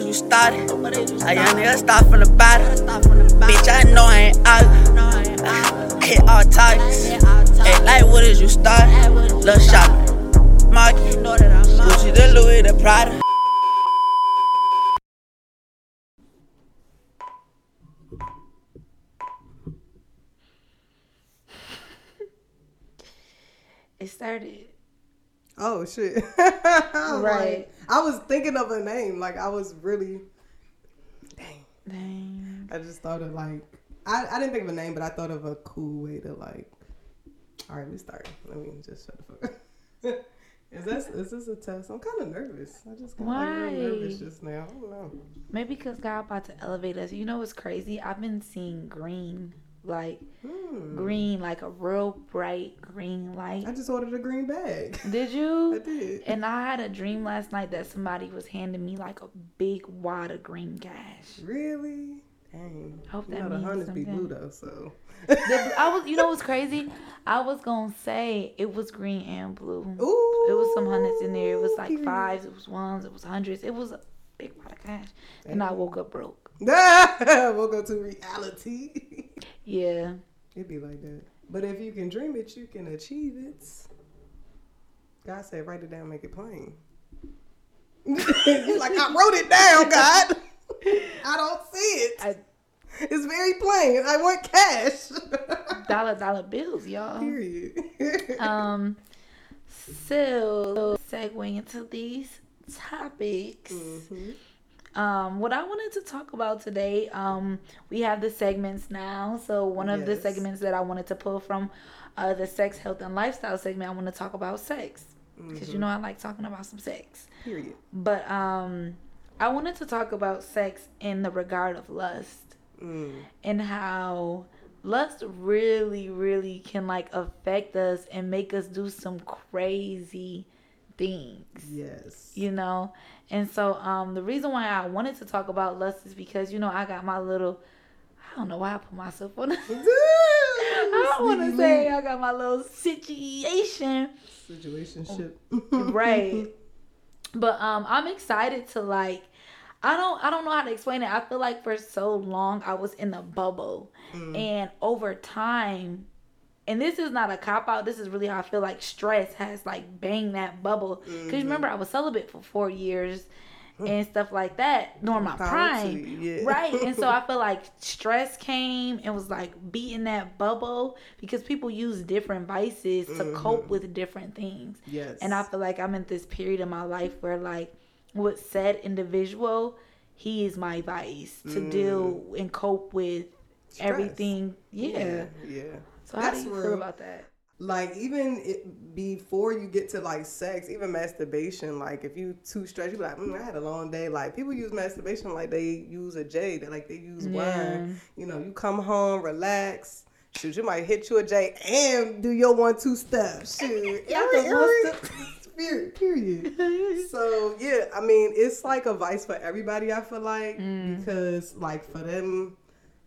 is you started. A young nigga start from the bottom. Bitch, I know I ain't out. Hit all targets. Hey, like what is you started? Lil' shopping. Market. Gucci, the Louis, the Prada. It started. Oh shit! I was Right. like- I was thinking of a name. Like I was really. Dang. Dang. I just thought of like. I, I didn't think of a name, but I thought of a cool way to like. All right, we start. Let me just shut the fuck up. is this is this a test? I'm kind of nervous. I just got like real nervous Why? just now. I don't know. Maybe because God about to elevate us. You know what's crazy? I've been seeing green, like Hmm. green, like a real bright green light. I just ordered a green bag. Did you? I did. And I had a dream last night that somebody was handing me like a big wad of green cash. Really? Dang. Hope you that know the means hundreds be blue though, so. I was, you know what's crazy? I was gonna say it was green and blue. Ooh. It was some hundreds in there. It was like fives, it was ones, it was hundreds. It was a big wad of cash. And I woke up broke. we'll go to reality. Yeah. It'd be like that. But if you can dream it, you can achieve it. God said, write it down, make it plain. You're like, I wrote it down, God. I don't see it. I, It's very plain. I want cash. dollar dollar bills, y'all. Period. Um, so segueing into these topics. Mhm. Um, what I wanted to talk about today, um, we have the segments now. So one of the segments that I wanted to pull from uh, the sex, health, and lifestyle segment, I want to talk about sex because Mm-hmm. you know I like talking about some sex. Period. But um, I wanted to talk about sex in the regard of lust Mm. and how lust really, really can like affect us and make us do some crazy things Yes. you know and so um the reason why i wanted to talk about lust is because you know i got my little i don't know why i put myself on i don't want to say i got my little situation. Situationship. right. But um i'm excited to like i don't i don't know how to explain it. I feel like for so long i was in a bubble. Mm. and over time and this is not a cop out this is really how i feel like stress has like banged that bubble because Mm-hmm. remember i was celibate for four years and stuff like that during my prime yeah. right and so i feel like stress came and was like beating that bubble because people use different vices to cope with different things Mm-hmm. Yes. and I feel like I'm in this period in my life where like with said individual, he is my vice to deal and cope with Mm. Stress. everything. Yeah. yeah. Yeah. So how do That's you real. feel about that? like even it, before you get to like sex, even masturbation, like if you too stressed, you be like, mm, I had a long day. Like people use masturbation like they use a J, they like they use wine. You know, you come home, relax. Shoot, you might hit you a J and do your one two step. Shoot, period, period. So yeah, I mean, it's like a vice for everybody. I feel like because like for them,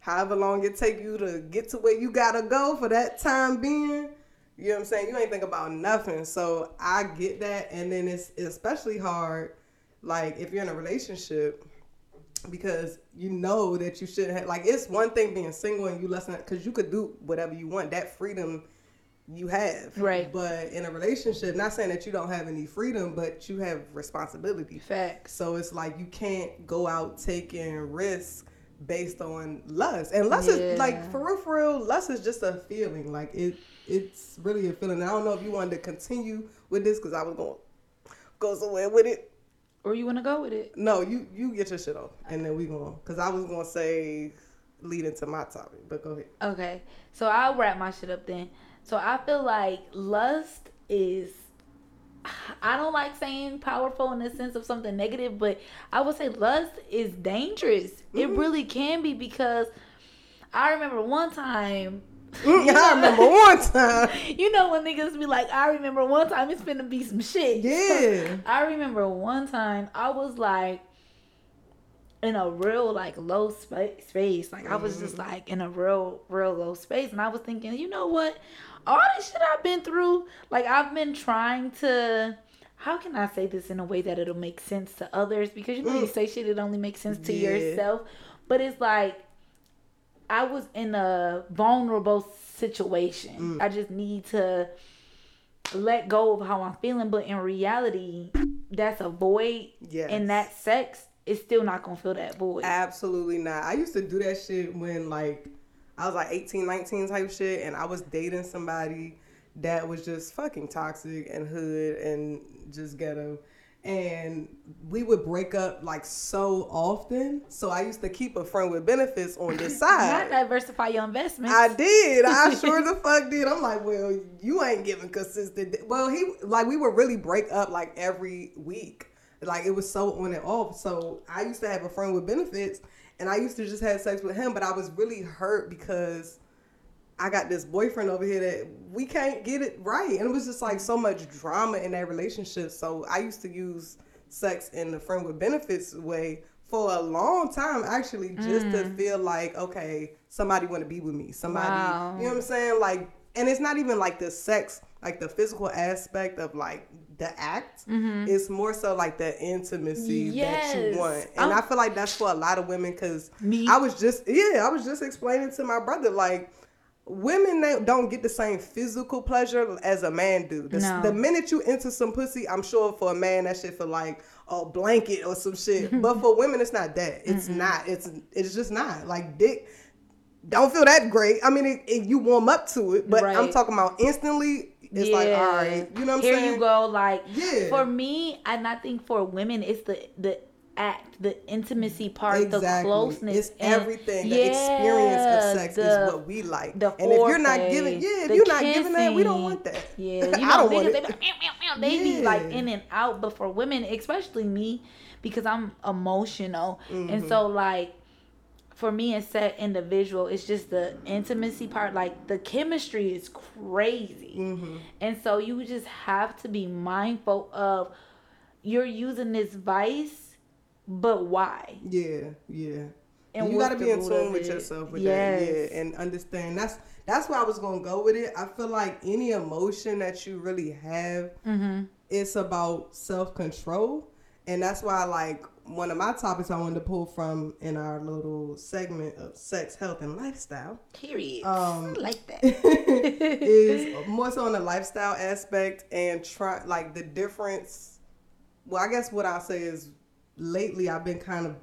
however long it take you to get to where you gotta go for that time being. You know what I'm saying? You ain't think about nothing. So I get that. And then it's especially hard, like if you're in a relationship, because you know that you shouldn't have, like, it's one thing being single and you listen, because you could do whatever you want. That freedom you have. Right. But in a relationship, not saying that you don't have any freedom, but you have responsibility. Facts. So it's like you can't go out taking risks based on lust. And lust is like for real, for real, lust is just a feeling. Like it it's really a feeling. I don't know if you wanted to continue with this because I was going to go somewhere with it. Or you want to go with it? No, you you get your shit off, and then we going because I was gonna say lead into my topic, but go ahead. Okay. So I'll wrap my shit up then. So I feel like lust is I don't like saying powerful in the sense of something negative, but I would say lust is dangerous. It really can be because I remember one time Mm, I remember one time. you know when niggas be like, I remember one time it's finna be some shit. Yeah. I remember one time I was like in a real like low spa- space. Like I was just like in a real real low space, and I was thinking, you know what? All this shit I've been through, like I've been trying to. how can I say this in a way that it'll make sense to others? Because you know, you Mm. say shit, it only makes sense to Yeah. yourself. But it's like I was in a vulnerable situation. Mm. I just need to let go of how I'm feeling. But in reality, that's a void. Yes. And that sex is still not gonna fill that void. Absolutely not. I used to do that shit when like I was like 18, 19 type shit and I was dating somebody that was just fucking toxic and hood and just ghetto. And we would break up like so often. So I used to keep a friend with benefits on Not side. diversify your investments. I did. I sure the fuck did. I'm like, well, you ain't giving consistent. Well, he like we would really break up like every week. Like it was so on and off. So I used to have a friend with benefits, and I used to just have sex with him. But I was really hurt because I got this boyfriend over here that we can't get it right, and it was just like so much drama in that relationship. So I used to use sex in the friend with benefits way for a long time, actually, just to mm. feel like okay, somebody want to be with me, somebody, Wow. you know what I'm saying? Like, and it's not even like the sex, like the physical aspect of like the act. Mm-hmm. It's more so like the intimacy that you want, and I'm- I feel like that's for a lot of women because Me? I was just yeah, I was just explaining to my brother like women don't get the same physical pleasure as a man do. The, No. the minute you enter some pussy, I'm sure for a man that shit for like a blanket or some shit. but for women, it's not that. It's not. It's it's just not like dick. Don't feel that great. I mean, it, it, you warm up to it, but I'm talking about instantly. It's like all right, you know what I'm Here you go. Like Yeah. for me, and I think for women, it's the the act, the intimacy part, the closeness. It's everything. The experience of sex the- is what we like. the and if you're not giving, yeah, if you're not giving that, we don't want that. Yeah, you I don't want niggas, they, it. be, meow, meow, meow, they be like in and out, but for women, especially me, because I'm emotional, Mm-hmm. and so like for me and set individual, it's just the intimacy part. Like the chemistry is crazy, Mm-hmm. and so you just have to be mindful of you're using this vice, but why? Yeah, yeah. And you got to be in tune with yourself with Yes. that, yeah, and understand. That's that's where I was gonna go with it. I feel like any emotion that you really have, Mm-hmm. it's about self control, and that's why like one of my topics I wanted to pull from in our little segment of sex, health, and lifestyle Period. Um, I like that. is more so on the lifestyle aspect and try like the difference. Well, I guess what I'll say is lately I've been kind of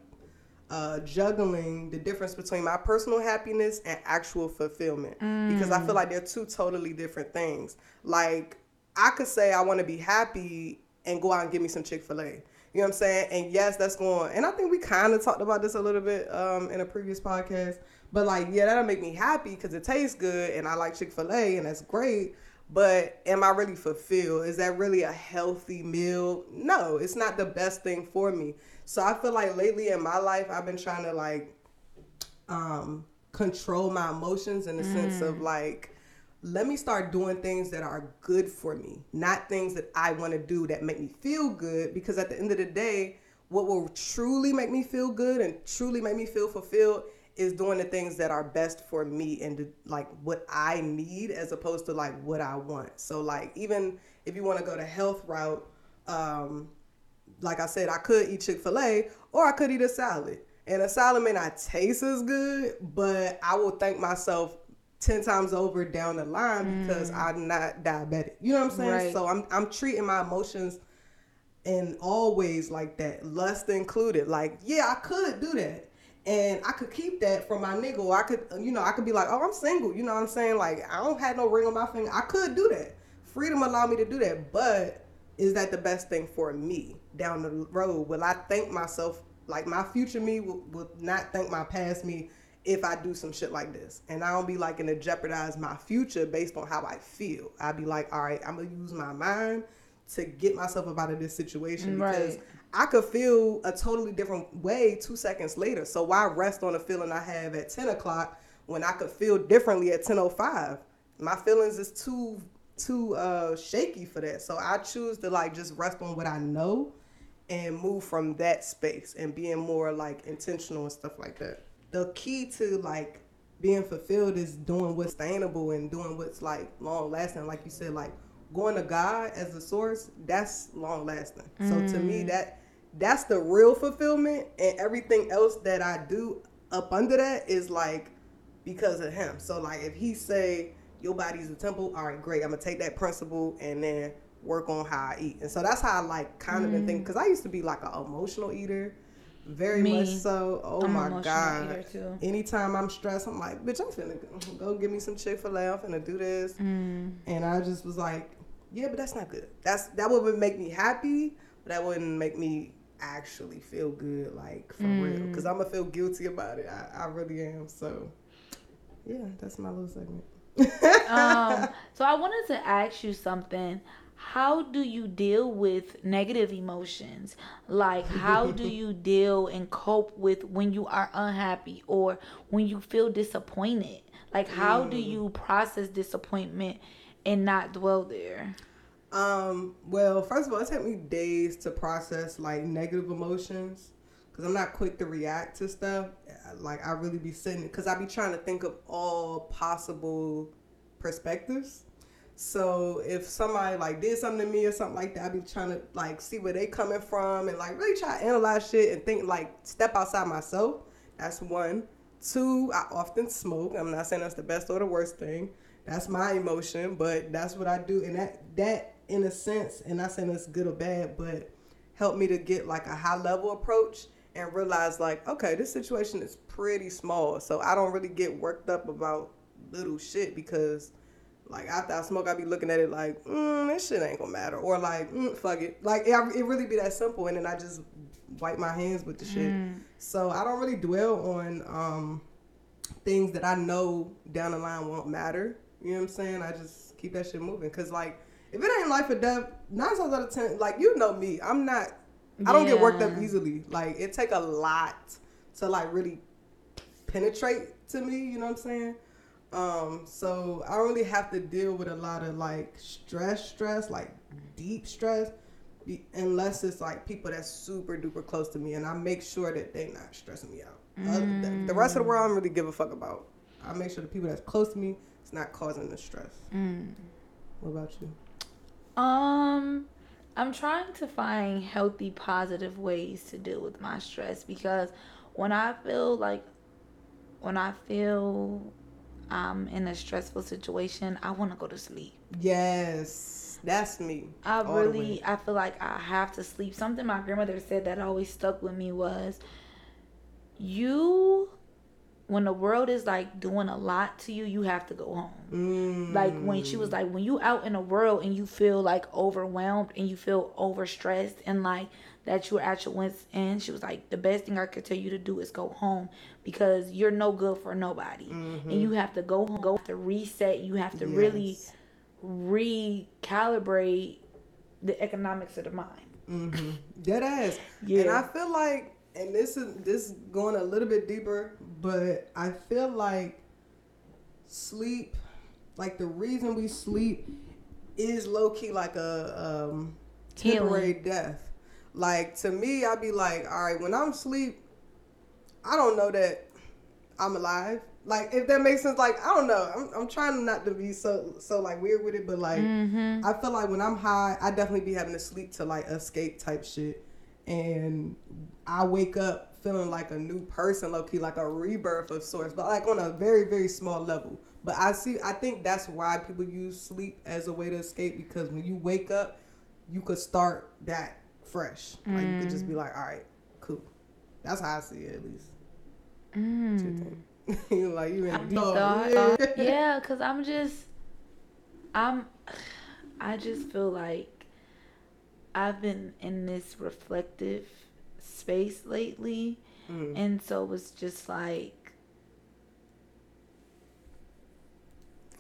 uh, juggling the difference between my personal happiness and actual fulfillment because I feel like they're two totally different things. Like I could say I want to be happy and go out and get me some Chick Fil A. You know what I'm saying? And yes, that's going. And I think we kind of talked about this a little bit um, in a previous podcast. But like, yeah, that'll make me happy because it tastes good and I like Chick Fil A and that's great. But am I really fulfilled? Is that really a healthy meal? No, it's not the best thing for me. So I feel like lately in my life, I've been trying to like um, control my emotions in the sense of like, let me start doing things that are good for me, not things that I want to do that make me feel good. Because at the end of the day, what will truly make me feel good and truly make me feel fulfilled is doing the things that are best for me and to, like what I need as opposed to like what I want. So like even if you want to go the health route, um, like I said, I could eat Chick Fil A or I could eat a salad. And a salad may not taste as good, but I will thank myself ten times over down the line because mm. I'm not diabetic. You know what I'm saying? Right. So I'm I'm treating my emotions in all ways like that, lust included. Like, yeah, I could do that. And I could keep that from my nigga, or I could, you know, I could be like, oh, I'm single. You know what I'm saying? Like, I don't have no ring on my finger. I could do that. Freedom allowed me to do that. But is that the best thing for me down the road? Will I thank myself? Like, my future me will, will not thank my past me if I do some shit like this. And I don't be like, gonna jeopardize my future based on how I feel. I'd be like, all right, I'm gonna use my mind to get myself up out of this situation because Right. I could feel a totally different way two seconds later. So why rest on a feeling I have at ten o'clock when I could feel differently at ten o five? My feelings is too too uh shaky for that. So I choose to like just rest on what I know and move from that space and being more like intentional and stuff like that. The key to like being fulfilled is doing what's sustainable and doing what's like long lasting, like you said, like going to God as the source, that's long lasting. So to me, mm. that that's the real fulfillment, and everything else that I do up under that is like because of Him. So like if He say your body's a temple, all right, great. I'm gonna take that principle and then work on how I eat. And so that's how I like kind of been thinking mm. because I used to be like an emotional eater. Very Me. much so. Oh I'm my god! Anytime I'm stressed, I'm like, bitch, I'm finna go- give me some Chick Fil A. I'm finna do this, Mm. and I just was like, yeah, but that's not good. That's that would make me happy, but that wouldn't make me actually feel good, like for real. Mm. Because I'm gonna feel guilty about it. I, I really am. So, yeah, that's my little segment. um, so I wanted to ask you something. How do you deal with negative emotions? Like, how do you deal and cope with when you are unhappy or when you feel disappointed? Like, how do you process disappointment and not dwell there? Um, well, first of all, it took me days to process like negative emotions because I'm not quick to react to stuff. Like I really be sitting because I be trying to think of all possible perspectives. So if somebody like did something to me or something like that, I be trying to like see where they coming from and like really try to analyze shit and think like step outside myself. That's one. Two, I often smoke. I'm not saying that's the best or the worst thing. That's my emotion, but that's what I do. And that that in a sense, and not saying it's good or bad, but helped me to get like a high level approach and realize like, okay, this situation is pretty small. So I don't really get worked up about little shit because like after I smoke, I be looking at it like, mm, this shit ain't gonna matter, or like, mm, fuck it. Like it, it really be that simple, and then I just wipe my hands with the shit. So I don't really dwell on um, things that I know down the line won't matter. You know what I'm saying? I just keep that shit moving, cause like if it ain't life or death, nine times out of ten, like you know me, I'm not. I don't get worked up easily. Like it take a lot to like really penetrate to me. You know what I'm saying? Um, so I don't really have to deal with a lot of like stress, stress, like deep stress, be, unless it's like people that's super duper close to me, and I make sure that they not stressing me out. Other- the, rest of the world, I don't really give a fuck about. I make sure the people that's close to me is not causing the stress. What about you? Um, I'm trying to find healthy, positive ways to deal with my stress because when I feel like, when I feel I'm in a stressful situation, I want to go to sleep. Yes, that's me. I all really, I feel like I have to sleep. Something my grandmother said that always stuck with me was, you, when the world is like doing a lot to you, you have to go home. Mm, Like when she was like, when you out in the world and you feel like overwhelmed and you feel overstressed and like that you're at your wits end, she was like, the best thing I could tell you to do is go home because you're no good for nobody, and you have to go home, go to reset. You have to really recalibrate the economics of the mind. Mm-hmm. Dead ass. Yeah. And I feel like, and this is this going a little bit deeper, but I feel like sleep, like the reason we sleep, is low key like a um, temporary death. Like to me, I'd be like, all right, when I'm asleep, I don't know that I'm alive. Like if that makes sense, like I don't know. I'm, I'm trying not to be so so like weird with it, but like Mm-hmm. I feel like when I'm high, I definitely be having to sleep to like escape type shit, and I wake up feeling like a new person, low key, like a rebirth of sorts, but like on a very very small level. But I see, I think that's why people use sleep as a way to escape because when you wake up, you could start that fresh. Like you could just be like, all right, cool. That's how I see it at least. You like you in the thought. yeah. yeah, cause I'm just, I'm, I just feel like I've been in this reflective space lately, Mm. and so it's just like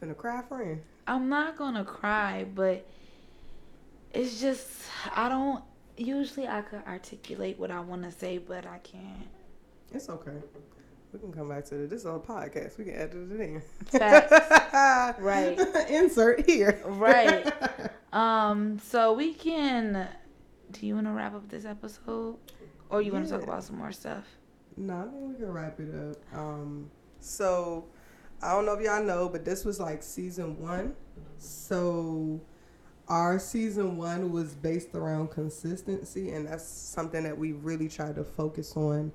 Gonna cry, friend. I'm not gonna cry, but it's just I don't. Usually I could articulate what I want to say, but I can't. It's okay. We can come back to it. This is on a podcast. We can edit it in. Facts. Right. Insert here. Right. Um. So we can. Do you want to wrap up this episode, or you want to talk about some more stuff? No, I think we can wrap it up. Um, so I don't know if y'all know, but this was like season one. So our season one was based around consistency, and that's something that we really try to focus on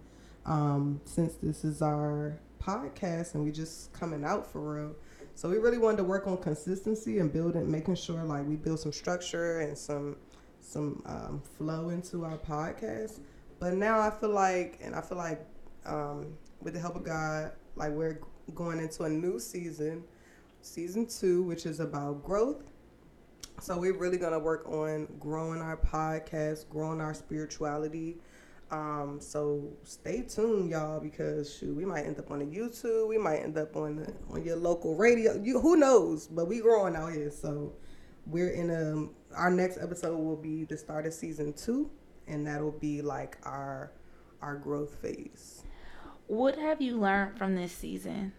um, since this is our podcast and we just coming out for real. So we really wanted to work on consistency and building, making sure like we build some structure and some some um, flow into our podcast. But now I feel like, and I feel like um, with the help of God, like we're going into a new season, season two, which is about growth. So we're really gonna work on growing our podcast, growing our spirituality. Um, so stay tuned, y'all, because shoot, we might end up on the YouTube, we might end up on on your local radio. You who knows? But we growing out here, so we're in a. Our next episode will be the start of season two, and that'll be like our our growth phase. What have you learned from this season?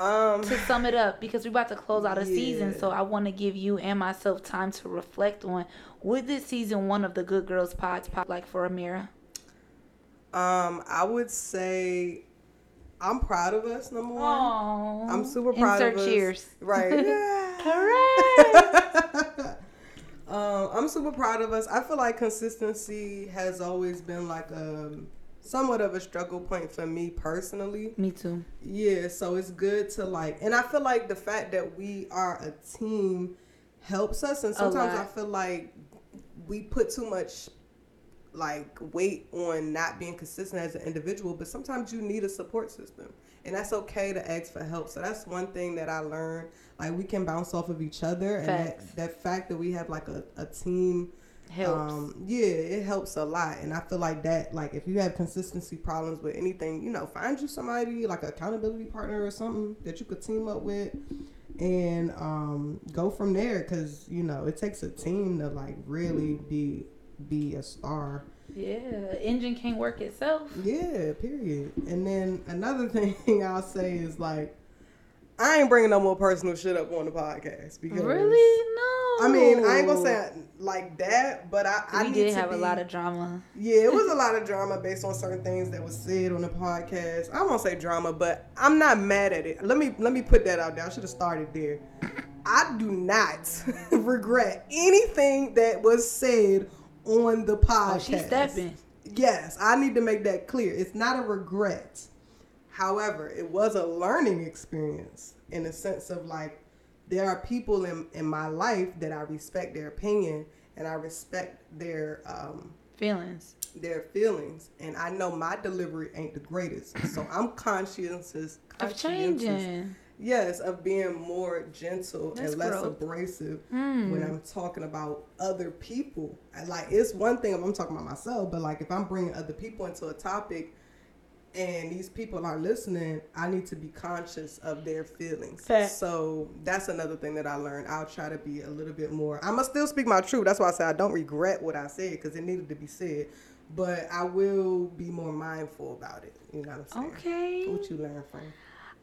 Um, to sum it up, because we're about to close out a season, so I want to give you and myself time to reflect on what this season one of the Good Girls Pods pop like for Amira. um, I would say I'm proud of us. Number one, Oh, I'm super proud Insert of us. cheers. Right. Hooray! um, I'm super proud of us. I feel like consistency has always been like a somewhat of a struggle point for me personally. Me too. Yeah, so it's good to like, and I feel like the fact that we are a team helps us. And sometimes I feel like we put too much like weight on not being consistent as an individual, but sometimes you need a support system. And that's okay to ask for help. So that's one thing that I learned. Like we can bounce off of each other, and that, that fact that we have like a, a team Helps. um, yeah, it helps a lot, and I feel like that. Like, if you have consistency problems with anything, you know, find you somebody like an accountability partner or something that you could team up with, and um, go from there. Because you know, it takes a team to like really be be a star. yeah, engine can't work itself. Yeah, period. And then another thing I'll say is like, I ain't bringing no more personal shit up on the podcast because Really? No. I mean, I ain't gonna say like that, but I, I we need did to have a lot of drama. Yeah, it was a lot of drama based on certain things that was said on the podcast. I won't say drama, but I'm not mad at it. Let me let me put that out there. I should have started there. I do not regret anything that was said on the podcast. Oh, she's stepping. Yes, I need to make that clear. It's not a regret. However, it was a learning experience in the sense of like there are people in, in my life that I respect their opinion and I respect their um, Feelings. their feelings and I know my delivery ain't the greatest. So I'm conscientious Of changing. Yes, of being more gentle That's and less growth. abrasive Mm. when I'm talking about other people. Like, it's one thing if I'm talking about myself, but like if I'm bringing other people into a topic and these people are listening, I need to be conscious of their feelings. Fact. So that's another thing that I learned. I'll try to be a little bit more. I'm gonna still speak my truth. That's why I say I don't regret what I said because it needed to be said. But I will be more mindful about it. You know what I'm saying? Okay. What you learn from?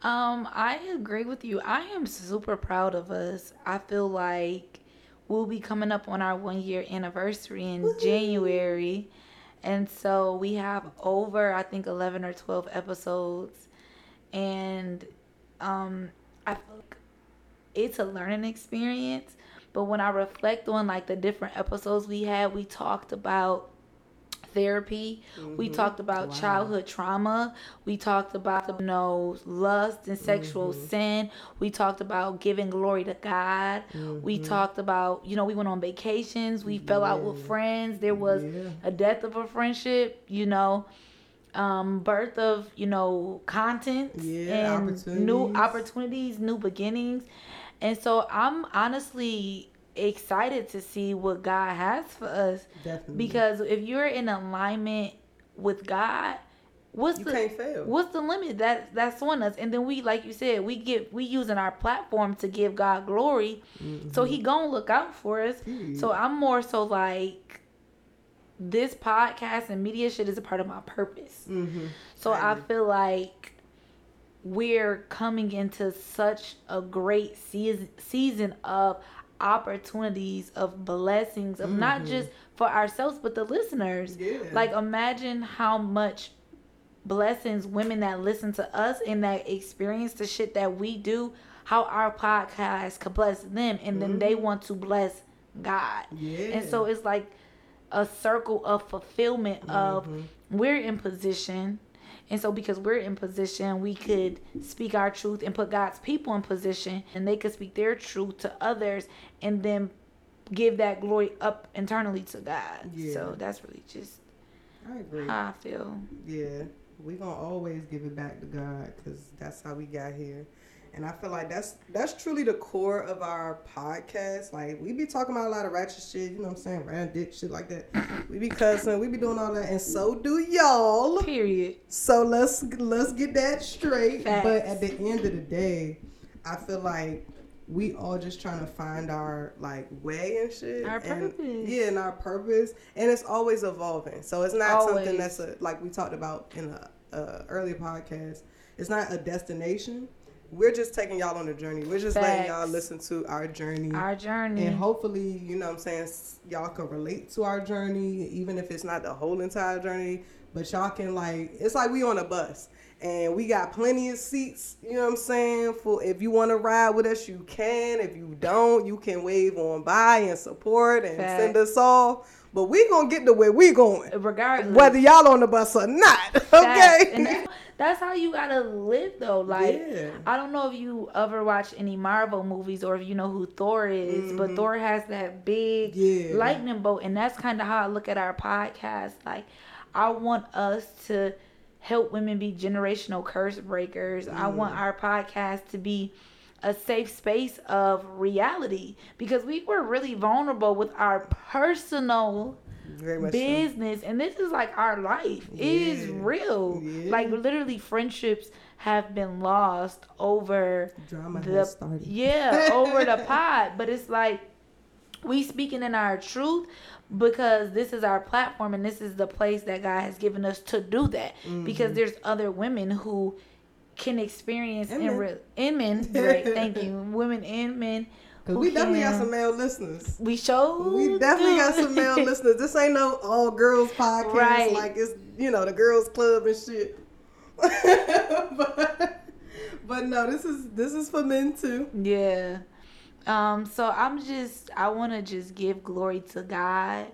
Um, I agree with you. I am super proud of us. I feel like we'll be coming up on our one year anniversary in January. And so we have over I think 11 or 12 episodes. And um I feel like it's a learning experience, but when I reflect on like the different episodes we had, we talked about therapy. We mm-hmm. talked about Wow. childhood trauma. We talked about you know lust and sexual mm-hmm. sin. We talked about giving glory to God. We mm-hmm. talked about you know we went on vacations. We fell out with friends. There was Yeah. a death of a friendship. You know. Um, birth of you know content Yeah, and new opportunities. opportunities, new beginnings, and so I'm honestly excited to see what God has for us Definitely. because if you're in alignment with God, what's You the what's the limit that that's on us? And then we, like you said, we get we using our platform to give God glory, so He gonna look out for us. So I'm more so like this podcast and media shit is a part of my purpose. Mm-hmm. So I I feel like we're coming into such a great season season of opportunities of blessings of not mm-hmm. just for ourselves but the listeners. Yeah. Like imagine how much blessings women that listen to us and that experience the shit that we do how our podcast could bless them, and then they mm-hmm. want to bless God. Yeah. And so it's like a circle of fulfillment of mm-hmm. we're in position. And so because we're in position, we could speak our truth and put God's people in position and they could speak their truth to others and then give that glory up internally to God. Yeah. So that's really just I agree. how I feel. Yeah, we gonna always give it back to God because that's how we got here, and I feel like that's that's truly the core of our podcast. Like we be talking about a lot of ratchet shit, you know what I'm saying, round dick shit like that. We be cussing, we be doing all that, and so do y'all. Period. So let's let's get that straight. Facts. But at the end of the day, I feel like we all just trying to find our like way and shit. Our and- purpose. Yeah, and our purpose, and it's always evolving. So it's not something that's a like we talked about in a, a earlier podcast. It's not a destination. We're just taking y'all on a journey. We're just letting y'all listen to our journey. Our journey. and hopefully, you know what I'm saying, y'all can relate to our journey, even if it's not the whole entire journey. But y'all can like it's like we on a bus and we got plenty of seats, you know what I'm saying? For if you want to ride with us, you can. If you don't, you can wave on by and support and send us off. But we gonna get to where we going. Regardless. Whether y'all on the bus or not. Facts. Okay. That's, how you gotta live though. Like Yeah. I don't know if you ever watch any Marvel movies or if you know who Thor is, but Thor has that big Mm-hmm. Yeah. lightning bolt, and that's kind of how I look at our podcast. Like I want us to help women be generational curse breakers. I want Mm. our podcast to be a safe space of reality because we were really vulnerable with our personal Very much so. business and this is like our life it is Yeah. real Yeah. like literally friendships have been lost over Drama the started. yeah over the pot. but it's like we speaking in our truth because this is our platform and this is the place that God has given us to do that Mm-hmm. because there's other women who can experience And in men. in men thank you women and men We definitely got some male listeners. we show We definitely got some male listeners. This ain't no all girls podcast. Right. Like it's you know the girls club and shit. but, but no, this is this is for men too. Yeah. Um, so I'm just I wanna just give glory to God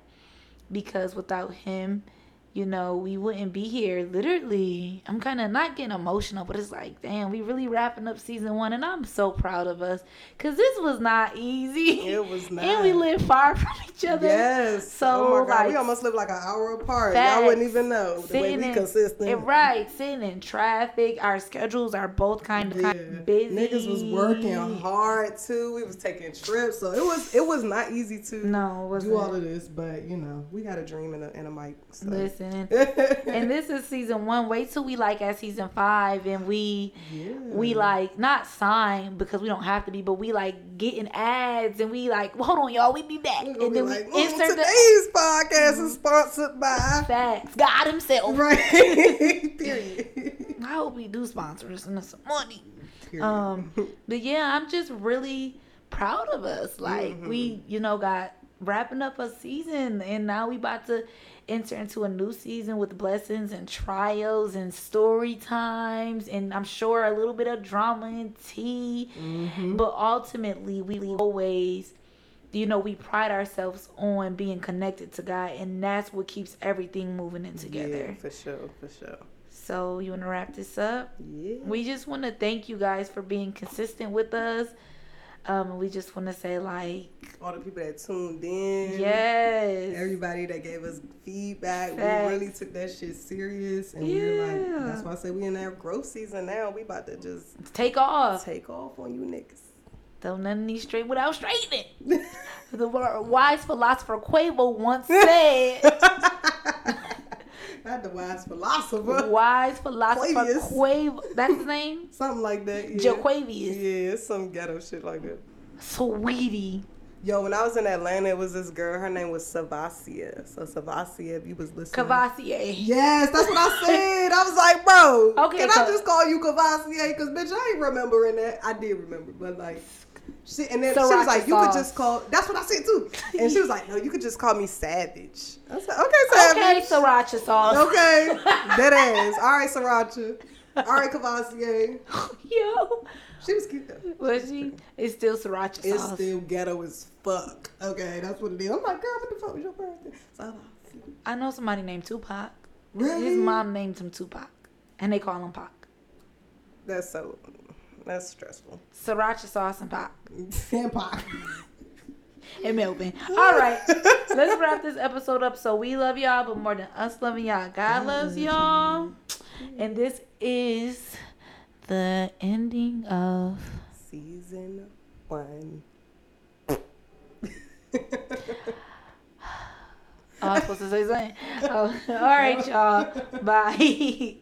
because without him, you know, we wouldn't be here. Literally, I'm kinda not getting emotional, but it's like, damn, we really wrapping up season one and I'm so proud of us. Cause this was not easy. It was not. and we live far from each other. Yes. So, oh my god, we almost live like an hour apart. Facts. Y'all wouldn't even know the way we in- consistent. eh, right, sitting in traffic. Our schedules are both kind of, kind Yeah. of busy. Niggas was working hard too. We was taking trips, so it was it was not easy to No, do all of this. But you know, we had a dream and a, and a mic. So. Listen. and this is season one. Wait till we like at season five and we yeah. we like not sign because we don't have to be, but we like getting ads and we like well, hold on y'all, we be back. And then like, we "Mm, insert the today's podcast is sponsored by facts. God himself. right. Period. I hope we do sponsor us and some money. Period. Um but yeah, I'm just really proud of us. Like Mm-hmm. we, you know, got wrapping up a season and now we about to enter into a new season with blessings and trials and story times and I'm sure a little bit of drama and tea. Mm-hmm. But ultimately we always you know, we pride ourselves on being connected to God and that's what keeps everything moving in together. Yeah, for sure, for sure. So you wanna wrap this up? Yeah. We just want to thank you guys for being consistent with us. Um, we just want to say like, All the people that tuned in. yes, Everybody that gave us feedback, Facts. we really took that shit serious, and we're like, that's why I say we in that growth season now. We about to just take off. take off on you niggas. Don't of these straight without straightening. the wise philosopher Quavo once said, wise philosopher. "Wise philosopher Quavius. Quavo, that's his name, Something like that. Yeah. Jaquavius, Yeah, it's some ghetto shit like that. sweetie." Yo, when I was in Atlanta, it was this girl. Her name was Savasia. So Savasia, if you was listening. Cavassier. Yes, that's what I said. I was like, bro, Okay, can I just call you Cavassier? Because bitch, I ain't remembering that. I did remember, but like, she and then she was Sriracha like, you could just call. That's what I said too. And she was like, no, you could just call me Savage. I said, okay, Savage. Okay, sriracha sauce. Okay, dead ass. All right, Sriracha. All right, Cavassier. Yo, She was cute though. was she? It's still sriracha It's sauce. still ghetto as fuck. Okay, that's what it is. I'm like, girl, what the fuck was your birthday? So, I know somebody named Tupac. really? His mom named him Tupac, and they call him Pac. That's so. That's stressful. Sriracha sauce and Pac. And Pac. and Melvin. All right, let's wrap this episode up. So we love y'all, but more than us loving y'all, God loves y'all. And this is the ending of. Season one. Oh, I was supposed to say something. Oh, all right, y'all. Bye.